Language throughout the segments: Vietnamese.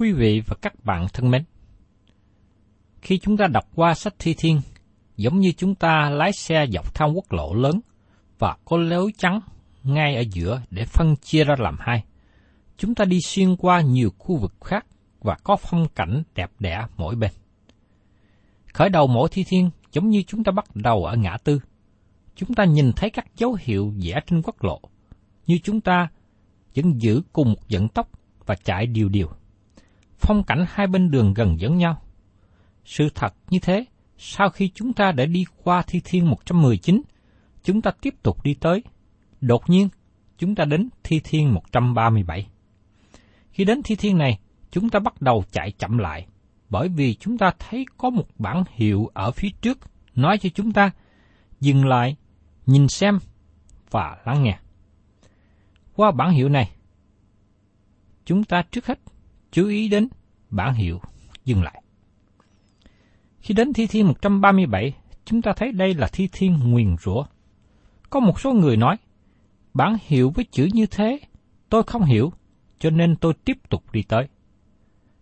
Quý vị và các bạn thân mến, khi chúng ta đọc qua sách Thi Thiên, giống như chúng ta lái xe dọc theo quốc lộ lớn và có lối trắng ngay ở giữa để phân chia ra làm hai. Chúng ta đi xuyên qua nhiều khu vực khác và có phong cảnh đẹp đẽ mỗi bên. Khởi đầu mỗi thi thiên giống như chúng ta bắt đầu ở ngã tư. Chúng ta nhìn thấy các dấu hiệu vẽ trên quốc lộ, như chúng ta vẫn giữ cùng một vận tốc và chạy điều điều. Phong cảnh hai bên đường gần giống nhau. Sự thật như thế, sau khi chúng ta đã đi qua thi thiên 119, chúng ta tiếp tục đi tới. Đột nhiên, chúng ta đến thi thiên 137. Khi đến thi thiên này, chúng ta bắt đầu chạy chậm lại, bởi vì chúng ta thấy có một bản hiệu ở phía trước nói cho chúng ta dừng lại, nhìn xem và lắng nghe. Qua bản hiệu này, chúng ta trước hết chú ý đến bản hiệu dừng lại. Khi đến thi thiên 137, chúng ta thấy đây là thi thiên nguyền rủa. Có một số người nói, bản hiệu với chữ như thế, tôi không hiểu, cho nên tôi tiếp tục đi tới.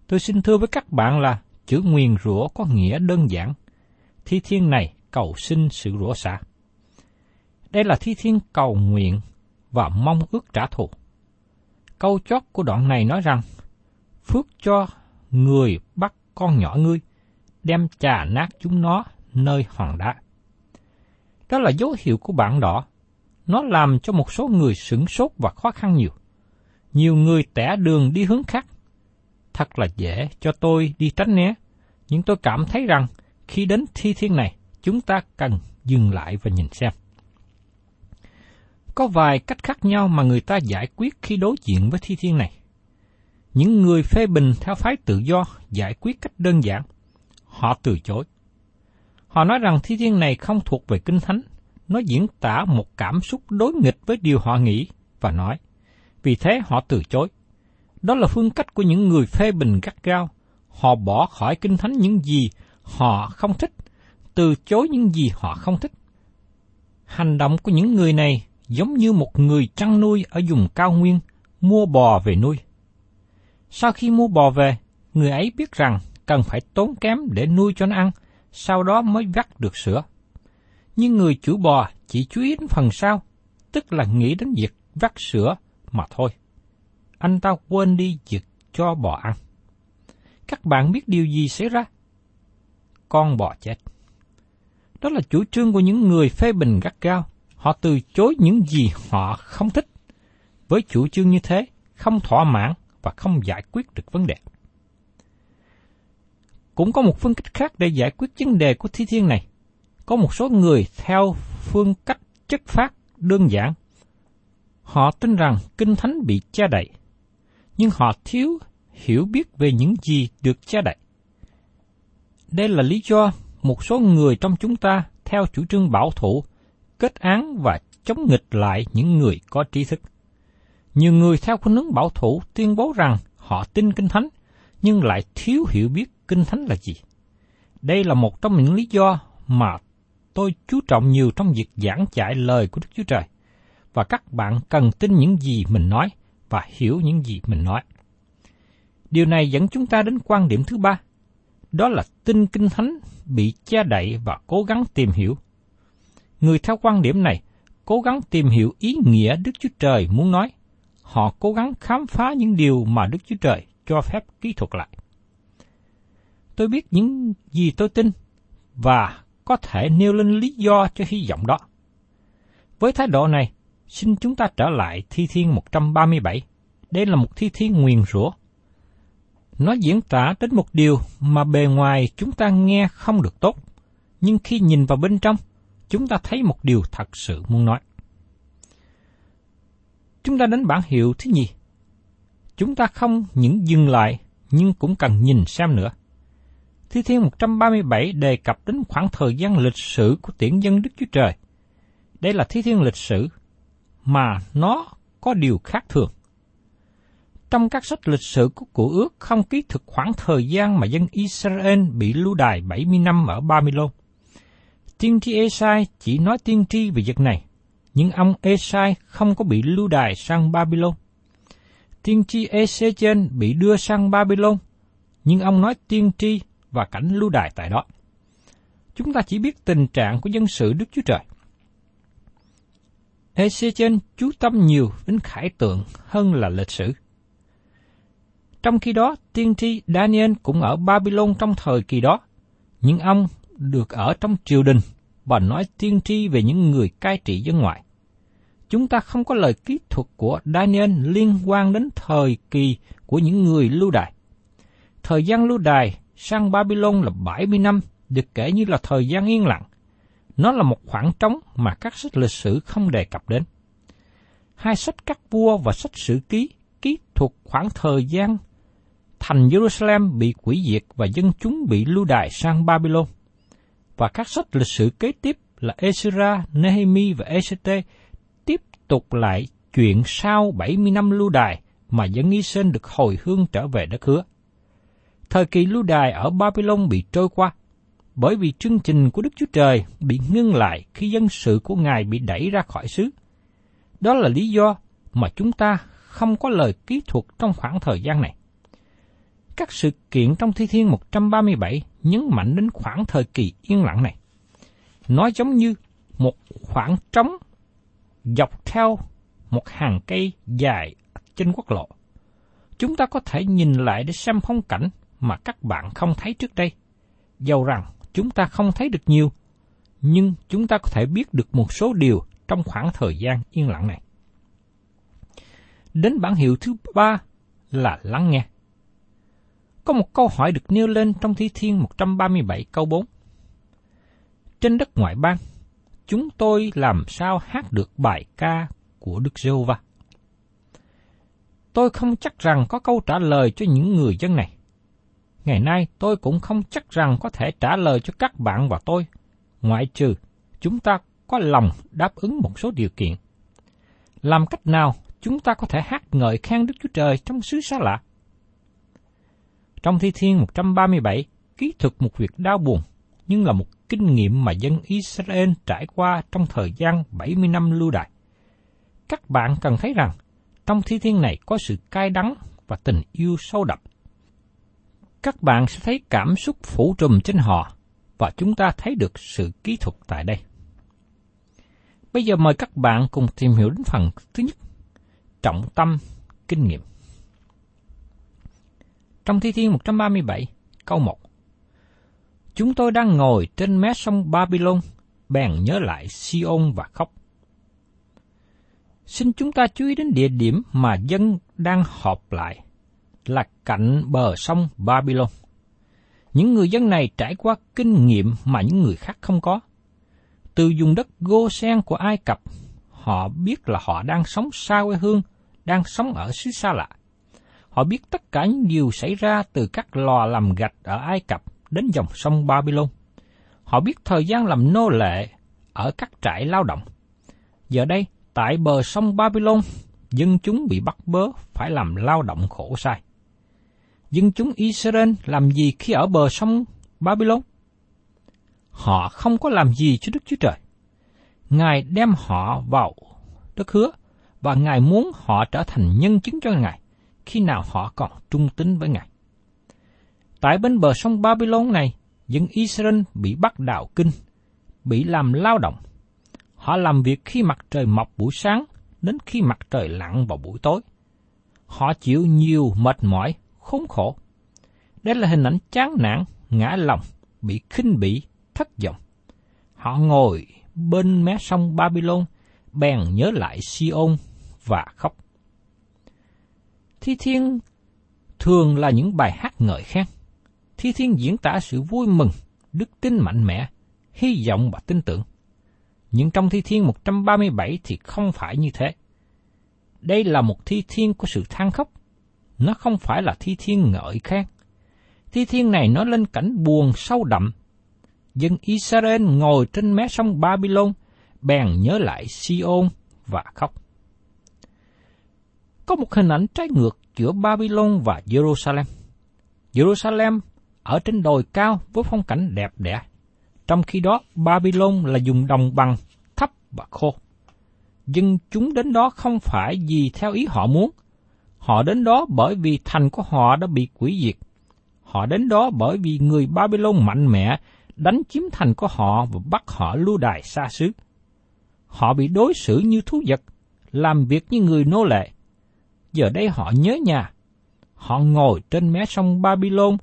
Tôi xin thưa với các bạn là chữ nguyền rủa có nghĩa đơn giản. Thi thiên này cầu xin sự rủa xả. Đây là thi thiên cầu nguyện và mong ước trả thù. Câu chót của đoạn này nói rằng, phước cho người bắt con nhỏ ngươi, đem trà nát chúng nó nơi hòn đá. Đó là dấu hiệu của bản đỏ. Nó làm cho một số người sửng sốt và khó khăn nhiều. Nhiều người tẻ đường đi hướng khác. Thật là dễ cho tôi đi tránh né, nhưng tôi cảm thấy rằng khi đến thi thiên này, chúng ta cần dừng lại và nhìn xem. Có vài cách khác nhau mà người ta giải quyết khi đối diện với thi thiên này. Những người phê bình theo phái tự do giải quyết cách đơn giản. Họ từ chối. Họ nói rằng thi thiên này không thuộc về kinh thánh, nó diễn tả một cảm xúc đối nghịch với điều họ nghĩ và nói. Vì thế họ từ chối. Đó là phương cách của những người phê bình gắt gao. Họ bỏ khỏi kinh thánh những gì họ không thích, từ chối những gì họ không thích. Hành động của những người này giống như một người chăn nuôi ở vùng cao nguyên mua bò về nuôi. Sau khi mua bò về, người ấy biết rằng cần phải tốn kém để nuôi cho nó ăn, sau đó mới vắt được sữa. Nhưng người chủ bò chỉ chú ý đến phần sau, tức là nghĩ đến việc vắt sữa mà thôi. Anh ta quên đi việc cho bò ăn. các bạn biết điều gì xảy ra? Con bò chết. Đó là chủ trương của những người phê bình gắt gao. Họ từ chối những gì họ không thích. Với chủ trương như thế, không thỏa mãn và không giải quyết được vấn đề. Cũng có một phương cách khác để giải quyết vấn đề của thi thiên này. Có một số người theo phương cách chất phát đơn giản. Họ tin rằng Kinh Thánh bị che đậy, nhưng họ thiếu hiểu biết về những gì được che đậy. Đây là lý do một số người trong chúng ta theo chủ trương bảo thủ, kết án và chống nghịch lại những người có trí thức. Nhiều người theo khuynh hướng bảo thủ tuyên bố rằng họ tin Kinh Thánh, nhưng lại thiếu hiểu biết Kinh Thánh là gì. Đây là một trong những lý do mà tôi chú trọng nhiều trong việc giảng giải lời của Đức Chúa Trời. Và các bạn cần tin những gì mình nói và hiểu những gì mình nói. Điều này dẫn chúng ta đến quan điểm thứ ba. Đó là tin kinh thánh bị che đậy và cố gắng tìm hiểu. Người theo quan điểm này cố gắng tìm hiểu ý nghĩa Đức Chúa Trời muốn nói. Họ cố gắng khám phá những điều mà Đức Chúa Trời cho phép kỹ thuật lại. Tôi biết những gì tôi tin và có thể nêu lên lý do cho hy vọng đó. Với thái độ này, xin chúng ta trở lại thi thiên 137. Đây là một thi thiên nguyền rủa. Nó diễn tả đến một điều mà bề ngoài chúng ta nghe không được tốt, nhưng khi nhìn vào bên trong, chúng ta thấy một điều thật sự muốn nói. Chúng ta đến bản hiệu thứ nhì. Chúng ta không những dừng lại, nhưng cũng cần nhìn xem nữa. Thi Thiên 137 đề cập đến khoảng thời gian lịch sử của tiễn dân Đức Chúa Trời. Đây là Thi Thiên lịch sử, mà nó có điều khác thường. Trong các sách lịch sử của Cụ ước không ký thực khoảng thời gian mà dân Israel bị lưu đày 70 năm ở Babylon. Tiên tri Esai chỉ nói tiên tri về việc này, nhưng ông Esai không có bị lưu đày sang Babylon. Tiên tri Ezechen bị đưa sang Babylon, nhưng ông nói tiên tri và cảnh lưu đài tại đó. Chúng ta chỉ biết tình trạng của dân sự Đức Chúa Trời. Ezechen chú tâm nhiều đến khải tượng hơn là lịch sử. Trong khi đó, tiên tri Daniel cũng ở Babylon trong thời kỳ đó, nhưng ông được ở trong triều đình và nói tiên tri về những người cai trị dân ngoại. Chúng ta không có lời kỹ thuật của Daniel liên quan đến thời kỳ của những người lưu đài. Thời gian lưu đài sang Babylon là 70 năm, được kể như là thời gian yên lặng. Nó là một khoảng trống mà các sách lịch sử không đề cập đến. Hai sách các vua và sách sử ký ký thuật khoảng thời gian thành Jerusalem bị quỷ diệt và dân chúng bị lưu đày sang Babylon. Và các sách lịch sử kế tiếp là Ezra, Nehemi và Esete tục lại chuyện sau 70 năm lưu đài mà dân Israel được hồi hương trở về đất hứa. Thời kỳ lưu đài ở Babylon bị trôi qua, bởi vì chương trình của Đức Chúa Trời bị ngưng lại khi dân sự của Ngài bị đẩy ra khỏi xứ. Đó là lý do mà chúng ta không có lời kỹ thuật trong khoảng thời gian này. Các sự kiện trong Thi Thiên 137 nhấn mạnh đến khoảng thời kỳ yên lặng này. Nó giống như một khoảng trống dọc theo một hàng cây dài trên quốc lộ. Chúng ta có thể nhìn lại để xem phong cảnh mà các bạn không thấy trước đây. Dầu rằng chúng ta không thấy được nhiều, nhưng chúng ta có thể biết được một số điều trong khoảng thời gian yên lặng này. Đến bản hiệu thứ ba là lắng nghe. Có một câu hỏi được nêu lên trong Thi Thiên 137 câu 4. Trên đất ngoại bang, chúng tôi làm sao hát được bài ca của Đức giê va Tôi không chắc rằng có câu trả lời cho những người dân này. Ngày nay tôi cũng không chắc rằng có thể trả lời cho các bạn và tôi, ngoại trừ chúng ta có lòng đáp ứng một số điều kiện. Làm cách nào chúng ta có thể hát ngợi khen Đức Chúa Trời trong xứ xa lạ? Trong Thi Thiên 137, ký thực một việc đau buồn, nhưng là một kinh nghiệm mà dân Israel trải qua trong thời gian 70 năm lưu đày. Các bạn cần thấy rằng, trong Thi Thiên này có sự cay đắng và tình yêu sâu đậm các bạn sẽ thấy cảm xúc phủ trùm trên họ và chúng ta thấy được sự kỹ thuật tại đây. Bây giờ mời các bạn cùng tìm hiểu đến phần thứ nhất, trọng tâm kinh nghiệm. Trong Thi Thiên 137, câu 1. Chúng tôi đang ngồi trên mé sông Babylon, bèn nhớ lại Sion và khóc. Xin chúng ta chú ý đến địa điểm mà dân đang họp lại, là cạnh bờ sông Babylon. Những người dân này trải qua kinh nghiệm mà những người khác không có. Từ vùng đất Gosen của Ai Cập, họ biết là họ đang sống xa quê hương, đang sống ở xứ xa lạ. Họ biết tất cả những điều xảy ra từ các lò làm gạch ở Ai Cập đến dòng sông Babylon. Họ biết thời gian làm nô lệ ở các trại lao động. Giờ đây, tại bờ sông Babylon, dân chúng bị bắt bớ phải làm lao động khổ sai. Dân chúng Israel làm gì khi ở bờ sông Babylon? Họ không có làm gì cho Đức Chúa Trời. Ngài đem họ vào đất hứa và Ngài muốn họ trở thành nhân chứng cho Ngài khi nào họ còn trung tín với Ngài. Tại bên bờ sông Babylon này, dân Israel bị bắt đạo kinh, bị làm lao động. Họ làm việc khi mặt trời mọc buổi sáng đến khi mặt trời lặn vào buổi tối. Họ chịu nhiều mệt mỏi, khốn khổ. Đây là hình ảnh chán nản, ngã lòng, bị khinh bỉ, thất vọng. Họ ngồi bên mé sông Babylon, bèn nhớ lại Sion và khóc. Thi thiên thường là những bài hát ngợi khen. Thi thiên diễn tả sự vui mừng, đức tin mạnh mẽ, hy vọng và tin tưởng. Nhưng trong thi thiên 137 thì không phải như thế. Đây là một thi thiên của sự than khóc. Nó không phải là thi thiên ngợi khen. Thi thiên này nói lên cảnh buồn sâu đậm. Dân Israel ngồi trên mé sông Babylon, bèn nhớ lại Sion và khóc. Có một hình ảnh trái ngược giữa Babylon và Jerusalem. Jerusalem ở trên đồi cao với phong cảnh đẹp đẽ. Trong khi đó, Babylon là vùng đồng bằng, thấp và khô. Dân chúng đến đó không phải vì theo ý họ muốn. Họ đến đó bởi vì thành của họ đã bị quỷ diệt. Họ đến đó bởi vì người Babylon mạnh mẽ đánh chiếm thành của họ và bắt họ lưu đài xa xứ. Họ bị đối xử như thú vật, làm việc như người nô lệ. Giờ đây họ nhớ nhà. Họ ngồi trên mé sông Babylon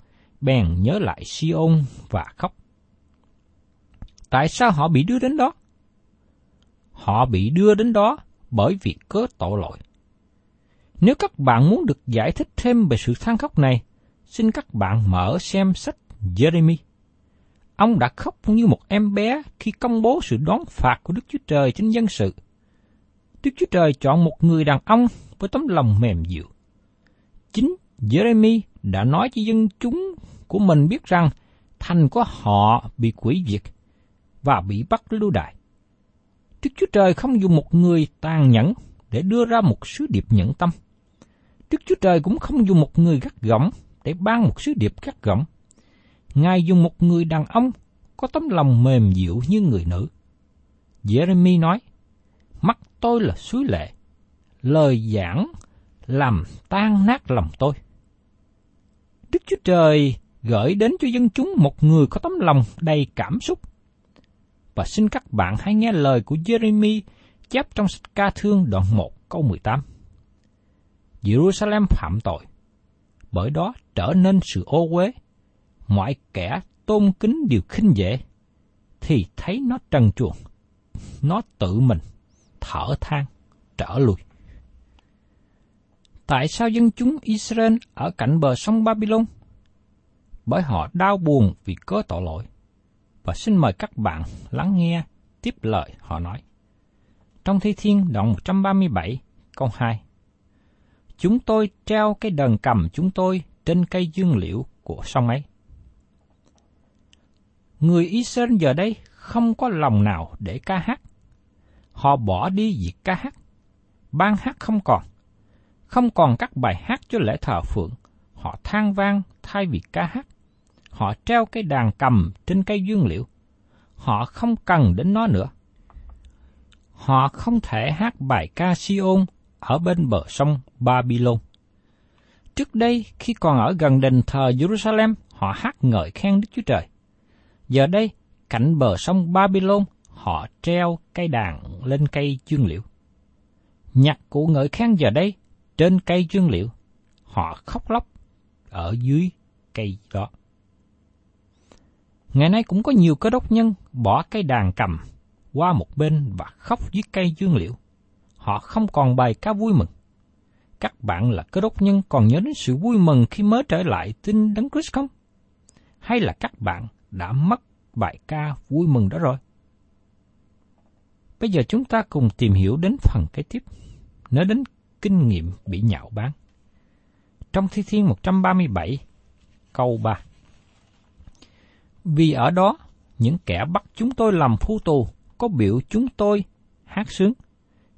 bèn nhớ lại Sion và khóc. Tại sao họ bị đưa đến đó? Họ bị đưa đến đó bởi vì cớ tội lỗi. Nếu các bạn muốn được giải thích thêm về sự than khóc này, xin các bạn mở xem sách Jeremy. Ông đã khóc như một em bé khi công bố sự đón phạt của Đức Chúa Trời trên dân sự. Đức Chúa Trời chọn một người đàn ông với tấm lòng mềm dịu. Chính Jeremy đã nói cho dân chúng của mình biết rằng thành của họ bị quỷ diệt và bị bắt lưu đày. Đức Chúa Trời không dùng một người tàn nhẫn để đưa ra một sứ điệp nhẫn tâm. Đức Chúa Trời cũng không dùng một người gắt gỏng để ban một sứ điệp gắt gỏng. Ngài dùng một người đàn ông có tấm lòng mềm dịu như người nữ. Jeremy nói, mắt tôi là suối lệ, lời giảng làm tan nát lòng tôi. Đức Chúa Trời gửi đến cho dân chúng một người có tấm lòng đầy cảm xúc. Và xin các bạn hãy nghe lời của Jeremy chép trong sách ca thương đoạn 1 câu 18. Jerusalem phạm tội, bởi đó trở nên sự ô uế, mọi kẻ tôn kính đều khinh dễ, thì thấy nó trần truồng, nó tự mình thở than trở lui. Tại sao dân chúng Israel ở cạnh bờ sông Babylon bởi họ đau buồn vì cớ tội lỗi. Và xin mời các bạn lắng nghe tiếp lời họ nói. Trong Thi Thiên đoạn 137 câu 2 Chúng tôi treo cái đờn cầm chúng tôi trên cây dương liễu của sông ấy. Người Israel giờ đây không có lòng nào để ca hát. Họ bỏ đi việc ca hát. Ban hát không còn. Không còn các bài hát cho lễ thờ phượng. Họ than vang thay vì ca hát họ treo cái đàn cầm trên cây dương liễu. Họ không cần đến nó nữa. Họ không thể hát bài ca Sion ở bên bờ sông Babylon. Trước đây, khi còn ở gần đền thờ Jerusalem, họ hát ngợi khen Đức Chúa Trời. Giờ đây, cạnh bờ sông Babylon, họ treo cây đàn lên cây dương liễu. Nhạc cụ ngợi khen giờ đây, trên cây dương liễu, họ khóc lóc ở dưới cây đó. Ngày nay cũng có nhiều cơ đốc nhân bỏ cây đàn cầm qua một bên và khóc dưới cây dương liệu. Họ không còn bài ca vui mừng. Các bạn là cơ đốc nhân còn nhớ đến sự vui mừng khi mới trở lại tin Đấng Christ không? Hay là các bạn đã mất bài ca vui mừng đó rồi? Bây giờ chúng ta cùng tìm hiểu đến phần kế tiếp, nói đến kinh nghiệm bị nhạo báng. Trong Thi Thiên 137, câu 3 vì ở đó, những kẻ bắt chúng tôi làm phu tù, có biểu chúng tôi hát sướng.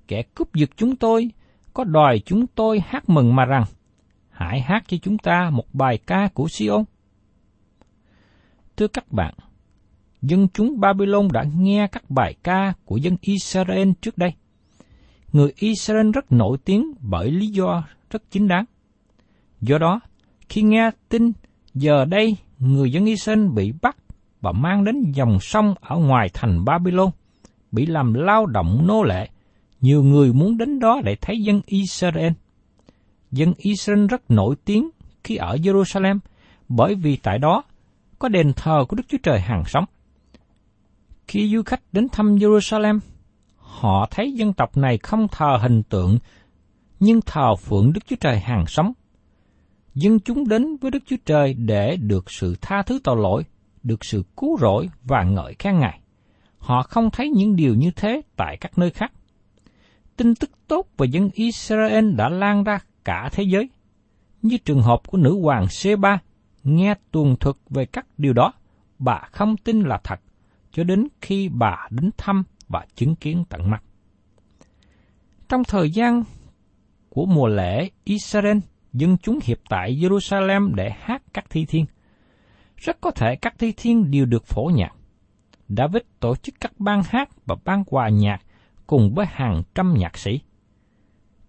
Kẻ cướp giật chúng tôi, có đòi chúng tôi hát mừng mà rằng, hãy hát cho chúng ta một bài ca của Siôn. Thưa các bạn, dân chúng Babylon đã nghe các bài ca của dân Israel trước đây. Người Israel rất nổi tiếng bởi lý do rất chính đáng. Do đó, khi nghe tin giờ đây người dân Israel bị bắt và mang đến dòng sông ở ngoài thành Babylon, bị làm lao động nô lệ, nhiều người muốn đến đó để thấy dân Israel. Dân Israel rất nổi tiếng khi ở Jerusalem bởi vì tại đó có đền thờ của Đức Chúa Trời hàng sống. Khi du khách đến thăm Jerusalem, họ thấy dân tộc này không thờ hình tượng, nhưng thờ phượng Đức Chúa Trời hàng sống. Dân chúng đến với Đức Chúa Trời để được sự tha thứ tội lỗi, được sự cứu rỗi và ngợi khen Ngài. Họ không thấy những điều như thế tại các nơi khác. Tin tức tốt về dân Israel đã lan ra cả thế giới. Như trường hợp của nữ hoàng Seba, nghe tuần thuật về các điều đó, bà không tin là thật, cho đến khi bà đến thăm và chứng kiến tận mắt. Trong thời gian của mùa lễ Israel, dân chúng hiệp tại Jerusalem để hát các thi thiên. Rất có thể các thi thiên đều được phổ nhạc. David tổ chức các ban hát và ban quà nhạc cùng với hàng trăm nhạc sĩ.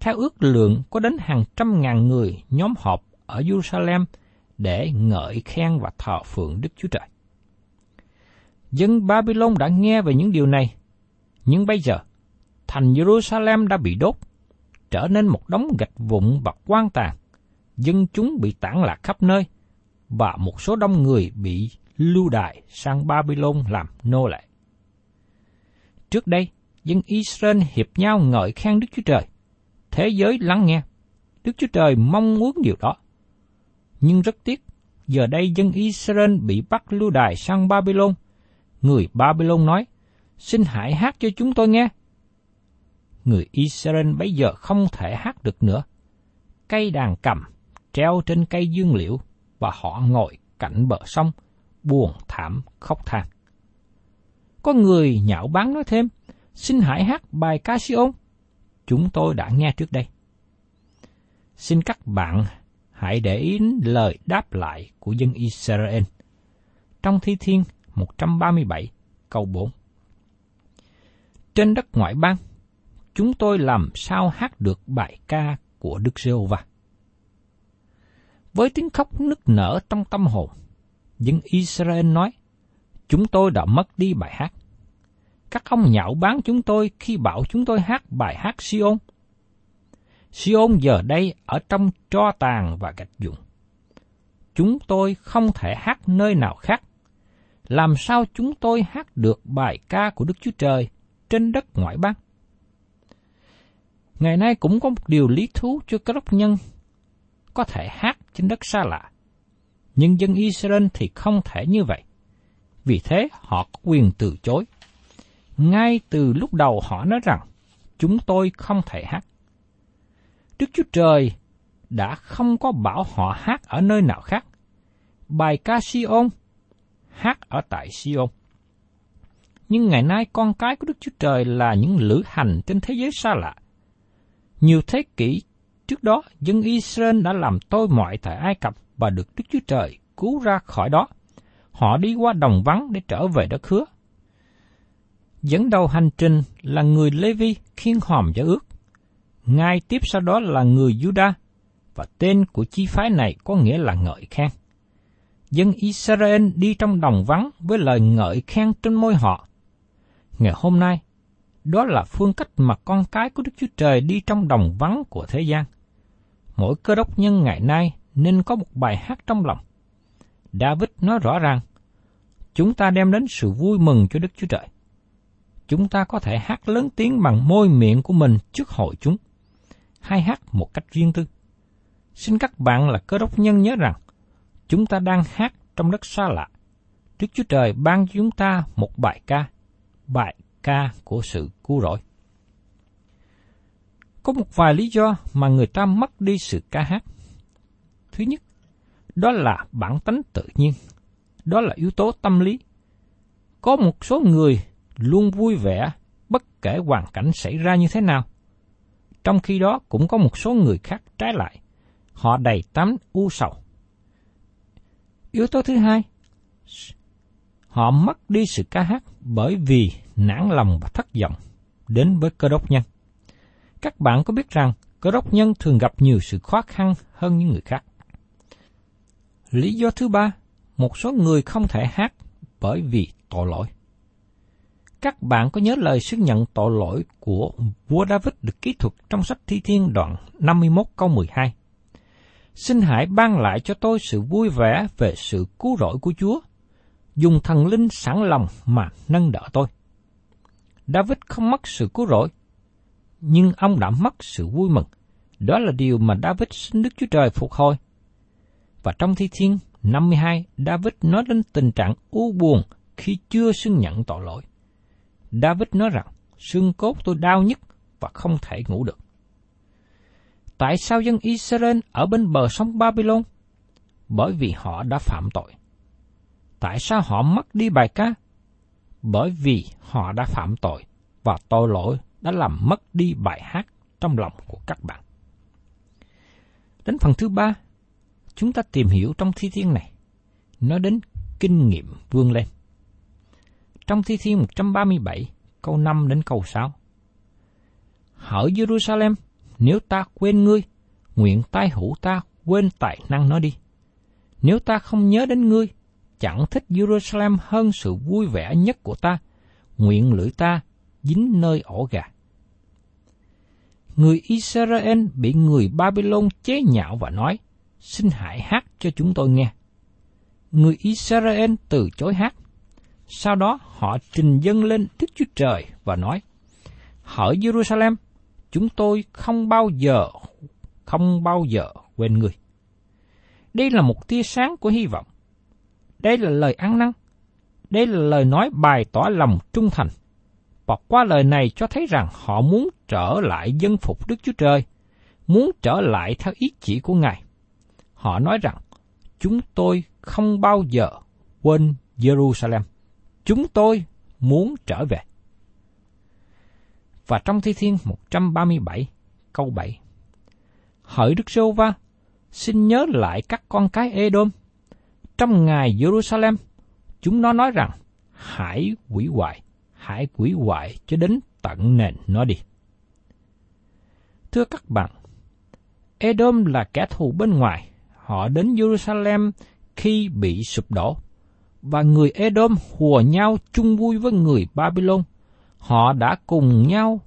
Theo ước lượng có đến hàng trăm ngàn người nhóm họp ở Jerusalem để ngợi khen và thờ phượng Đức Chúa Trời. Dân Babylon đã nghe về những điều này, nhưng bây giờ, thành Jerusalem đã bị đốt, trở nên một đống gạch vụn và quan tàn. Dân chúng bị tản lạc khắp nơi, và một số đông người bị lưu đài sang Babylon làm nô lệ. Trước đây, dân Israel hiệp nhau ngợi khen Đức Chúa Trời. Thế giới lắng nghe. Đức Chúa Trời mong muốn điều đó. Nhưng rất tiếc, giờ đây dân Israel bị bắt lưu đài sang Babylon. Người Babylon nói, xin hãy hát cho chúng tôi nghe. Người Israel bây giờ không thể hát được nữa. Cây đàn cầm treo trên cây dương liễu và họ ngồi cạnh bờ sông, buồn thảm khóc than. Có người nhạo báng nói thêm, xin hãy hát bài ca Sion. Chúng tôi đã nghe trước đây. Xin các bạn hãy để ý lời đáp lại của dân Israel. Trong Thi Thiên 137 câu 4 Trên đất ngoại bang, chúng tôi làm sao hát được bài ca của Đức Giê-hô-va? Với tiếng khóc nức nở trong tâm hồn, dân Israel nói, chúng tôi đã mất đi bài hát. Các ông nhạo báng chúng tôi khi bảo chúng tôi hát bài hát Sion. Sion giờ đây ở trong tro tàn và gạch dụng. Chúng tôi không thể hát nơi nào khác. Làm sao chúng tôi hát được bài ca của Đức Chúa Trời trên đất ngoại bang? Ngày nay cũng có một điều lý thú cho các đốc nhân có thể hát trên đất xa lạ. Nhưng dân Israel thì không thể như vậy. Vì thế họ có quyền từ chối. Ngay từ lúc đầu họ nói rằng, chúng tôi không thể hát. Đức Chúa Trời đã không có bảo họ hát ở nơi nào khác. Bài ca Sion hát ở tại Sion. Nhưng ngày nay con cái của Đức Chúa Trời là những lữ hành trên thế giới xa lạ. Nhiều thế kỷ trước đó, dân Israel đã làm tôi mọi tại Ai Cập và được Đức Chúa Trời cứu ra khỏi đó. Họ đi qua đồng vắng để trở về đất hứa. Dẫn đầu hành trình là người Levi khiên hòm cho ước. Ngay tiếp sau đó là người Juda và tên của chi phái này có nghĩa là ngợi khen. Dân Israel đi trong đồng vắng với lời ngợi khen trên môi họ. Ngày hôm nay, đó là phương cách mà con cái của Đức Chúa Trời đi trong đồng vắng của thế gian. Mỗi cơ đốc nhân ngày nay nên có một bài hát trong lòng. David nói rõ ràng, chúng ta đem đến sự vui mừng cho Đức Chúa Trời. Chúng ta có thể hát lớn tiếng bằng môi miệng của mình trước hội chúng, hay hát một cách riêng tư. Xin các bạn là cơ đốc nhân nhớ rằng, chúng ta đang hát trong đất xa lạ. Đức Chúa Trời ban cho chúng ta một bài ca, bài ca của sự cứu rỗi. Có một vài lý do mà người ta mất đi sự ca hát. Thứ nhất, đó là bản tánh tự nhiên, đó là yếu tố tâm lý. Có một số người luôn vui vẻ bất kể hoàn cảnh xảy ra như thế nào. Trong khi đó cũng có một số người khác trái lại, họ đầy tắm u sầu. Yếu tố thứ hai, họ mất đi sự ca hát bởi vì nản lòng và thất vọng đến với cơ đốc nhân. Các bạn có biết rằng cơ đốc nhân thường gặp nhiều sự khó khăn hơn những người khác. Lý do thứ ba, một số người không thể hát bởi vì tội lỗi. Các bạn có nhớ lời xưng nhận tội lỗi của vua David được ký thuật trong sách Thi Thiên đoạn 51 câu 12. Xin hãy ban lại cho tôi sự vui vẻ về sự cứu rỗi của Chúa, dùng thần linh sẵn lòng mà nâng đỡ tôi. David không mất sự cứu rỗi, nhưng ông đã mất sự vui mừng. Đó là điều mà David xin Đức Chúa Trời phục hồi. Và trong Thi Thiên 52, David nói đến tình trạng u buồn khi chưa xưng nhận tội lỗi. David nói rằng, xương cốt tôi đau nhất và không thể ngủ được. Tại sao dân Israel ở bên bờ sông Babylon? Bởi vì họ đã phạm tội. Tại sao họ mất đi bài ca? Bởi vì họ đã phạm tội và tội lỗi đã làm mất đi bài hát trong lòng của các bạn. Đến phần thứ ba, chúng ta tìm hiểu trong thi thiên này, nói đến kinh nghiệm vươn lên. Trong thi thiên 137, câu 5 đến câu 6. Hỡi Jerusalem, nếu ta quên ngươi, nguyện tai hữu ta quên tài năng nó đi. Nếu ta không nhớ đến ngươi, chẳng thích Jerusalem hơn sự vui vẻ nhất của ta, nguyện lưỡi ta dính nơi ổ gà. Người Israel bị người Babylon chế nhạo và nói, xin hãy hát cho chúng tôi nghe. Người Israel từ chối hát. Sau đó họ trình dâng lên Đức Chúa Trời và nói, Hỡi Jerusalem, chúng tôi không bao giờ, không bao giờ quên người. Đây là một tia sáng của hy vọng. Đây là lời ăn năn. Đây là lời nói bày tỏ lòng trung thành. Và qua lời này cho thấy rằng họ muốn trở lại dân phục Đức Chúa Trời, muốn trở lại theo ý chỉ của Ngài. Họ nói rằng, chúng tôi không bao giờ quên Jerusalem. Chúng tôi muốn trở về. Và trong Thi Thiên 137, câu 7. Hỡi Đức Sô Va, xin nhớ lại các con cái Edom. Trong ngày Jerusalem, chúng nó nói rằng, hãy quỷ hoại, hãy quỷ hoại cho đến tận nền nó đi. Thưa các bạn, Edom là kẻ thù bên ngoài, họ đến Jerusalem khi bị sụp đổ, và người Edom hùa nhau chung vui với người Babylon. Họ đã cùng nhau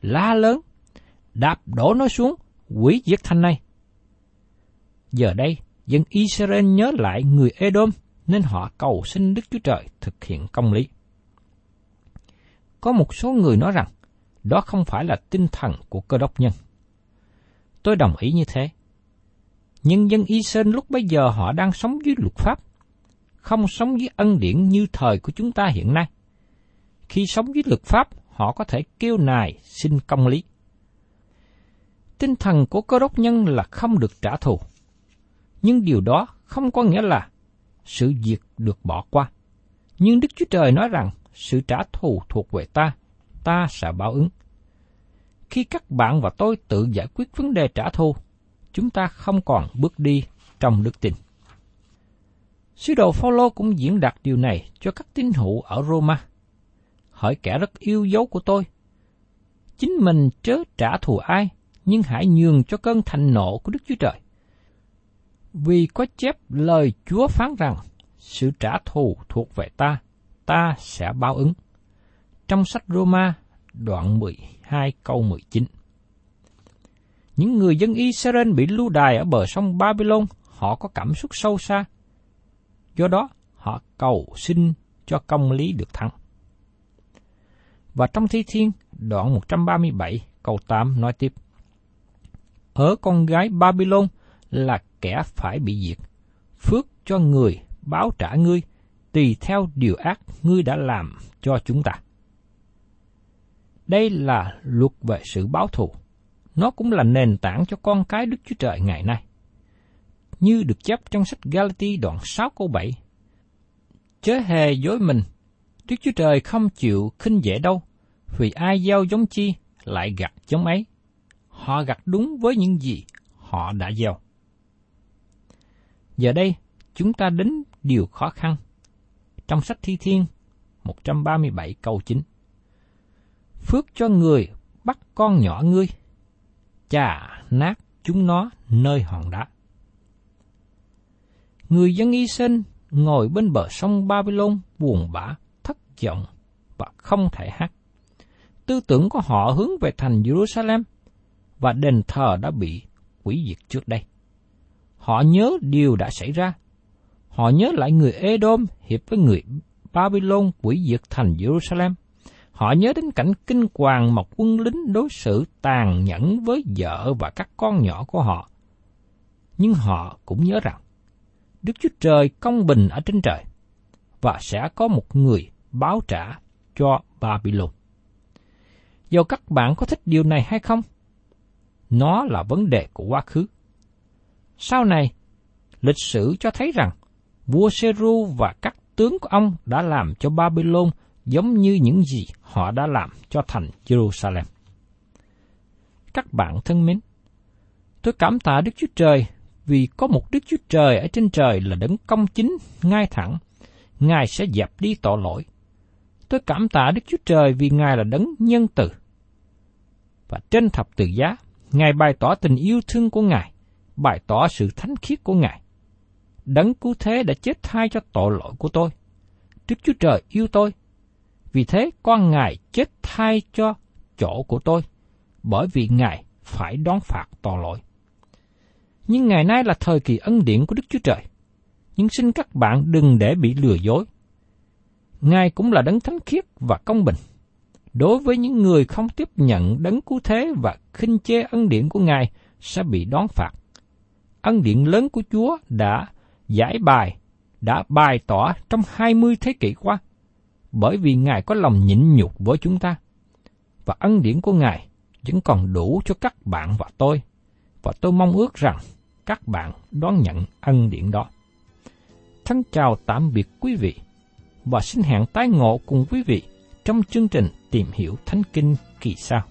la lớn, đạp đổ nó xuống, quỷ diệt thành này. Giờ đây, dân Israel nhớ lại người Edom, nên họ cầu xin Đức Chúa Trời thực hiện công lý. Có một số người nói rằng, đó không phải là tinh thần của cơ đốc nhân. Tôi đồng ý như thế. Nhưng dân Israel lúc bấy giờ họ đang sống dưới luật pháp, không sống dưới ân điển như thời của chúng ta hiện nay. Khi sống dưới luật pháp, họ có thể kêu nài xin công lý. Tinh thần của cơ đốc nhân là không được trả thù. Nhưng điều đó không có nghĩa là sự việc được bỏ qua. Nhưng Đức Chúa Trời nói rằng sự trả thù thuộc về ta, ta sẽ báo ứng. Khi các bạn và tôi tự giải quyết vấn đề trả thù, chúng ta không còn bước đi trong đức tin. Sứ đồ Phaolô cũng diễn đạt điều này cho các tín hữu ở Roma. Hỏi kẻ rất yêu dấu của tôi, chính mình chớ trả thù ai, nhưng hãy nhường cho cơn thành nộ của Đức Chúa Trời. Vì có chép lời Chúa phán rằng, sự trả thù thuộc về ta, ta sẽ báo ứng. Trong sách Roma, đoạn 12 câu 19. Những người dân Israel bị lưu đày ở bờ sông Babylon, họ có cảm xúc sâu xa. Do đó, họ cầu xin cho công lý được thắng. Và trong Thi Thiên, đoạn 137, câu 8 nói tiếp. Ở con gái Babylon là kẻ phải bị diệt. Phước cho người báo trả ngươi, tùy theo điều ác ngươi đã làm cho chúng ta. Đây là luật về sự báo thù. Nó cũng là nền tảng cho con cái Đức Chúa Trời ngày nay. Như được chép trong sách Galati đoạn 6 câu 7. Chớ hề dối mình, Đức Chúa Trời không chịu khinh dễ đâu, vì ai gieo giống chi lại gặt giống ấy. Họ gặt đúng với những gì họ đã gieo. Giờ đây, chúng ta đến điều khó khăn. Trong sách Thi Thiên 137 câu 9 Phước cho người bắt con nhỏ ngươi, chà nát chúng nó nơi hòn đá. Người dân y sinh ngồi bên bờ sông Babylon buồn bã, thất vọng và không thể hát. Tư tưởng của họ hướng về thành Jerusalem và đền thờ đã bị quỷ diệt trước đây. Họ nhớ điều đã xảy ra. Họ nhớ lại người Edom hiệp với người Babylon quỷ diệt thành Jerusalem. Họ nhớ đến cảnh kinh hoàng mà quân lính đối xử tàn nhẫn với vợ và các con nhỏ của họ. Nhưng họ cũng nhớ rằng, Đức Chúa Trời công bình ở trên trời, và sẽ có một người báo trả cho Babylon. Dù các bạn có thích điều này hay không, nó là vấn đề của quá khứ. Sau này, lịch sử cho thấy rằng vua Seru và các tướng của ông đã làm cho Babylon giống như những gì họ đã làm cho thành Jerusalem. Các bạn thân mến, tôi cảm tạ Đức Chúa Trời vì có một Đức Chúa Trời ở trên trời là đấng công chính, ngay thẳng, Ngài sẽ dẹp đi tội lỗi. Tôi cảm tạ Đức Chúa Trời vì Ngài là đấng nhân từ. Và trên thập tự giá, Ngài bày tỏ tình yêu thương của Ngài, bày tỏ sự thánh khiết của Ngài. Đấng cứu thế đã chết thay cho tội lỗi của tôi. Đức Chúa Trời yêu tôi. Vì thế con Ngài chết thay cho chỗ của tôi, bởi vì Ngài phải đón phạt tội lỗi. Nhưng ngày nay là thời kỳ ân điển của Đức Chúa Trời. Nhưng xin các bạn đừng để bị lừa dối. Ngài cũng là đấng thánh khiết và công bình đối với những người không tiếp nhận đấng cứu thế và khinh chê ân điển của Ngài sẽ bị đón phạt. Ân điển lớn của Chúa đã giải bài, đã bày tỏ trong 20 thế kỷ qua, bởi vì Ngài có lòng nhịn nhục với chúng ta. Và ân điển của Ngài vẫn còn đủ cho các bạn và tôi, và tôi mong ước rằng các bạn đón nhận ân điển đó. Thân chào tạm biệt quý vị, và xin hẹn tái ngộ cùng quý vị trong chương trình tìm hiểu Thánh Kinh kỳ sau.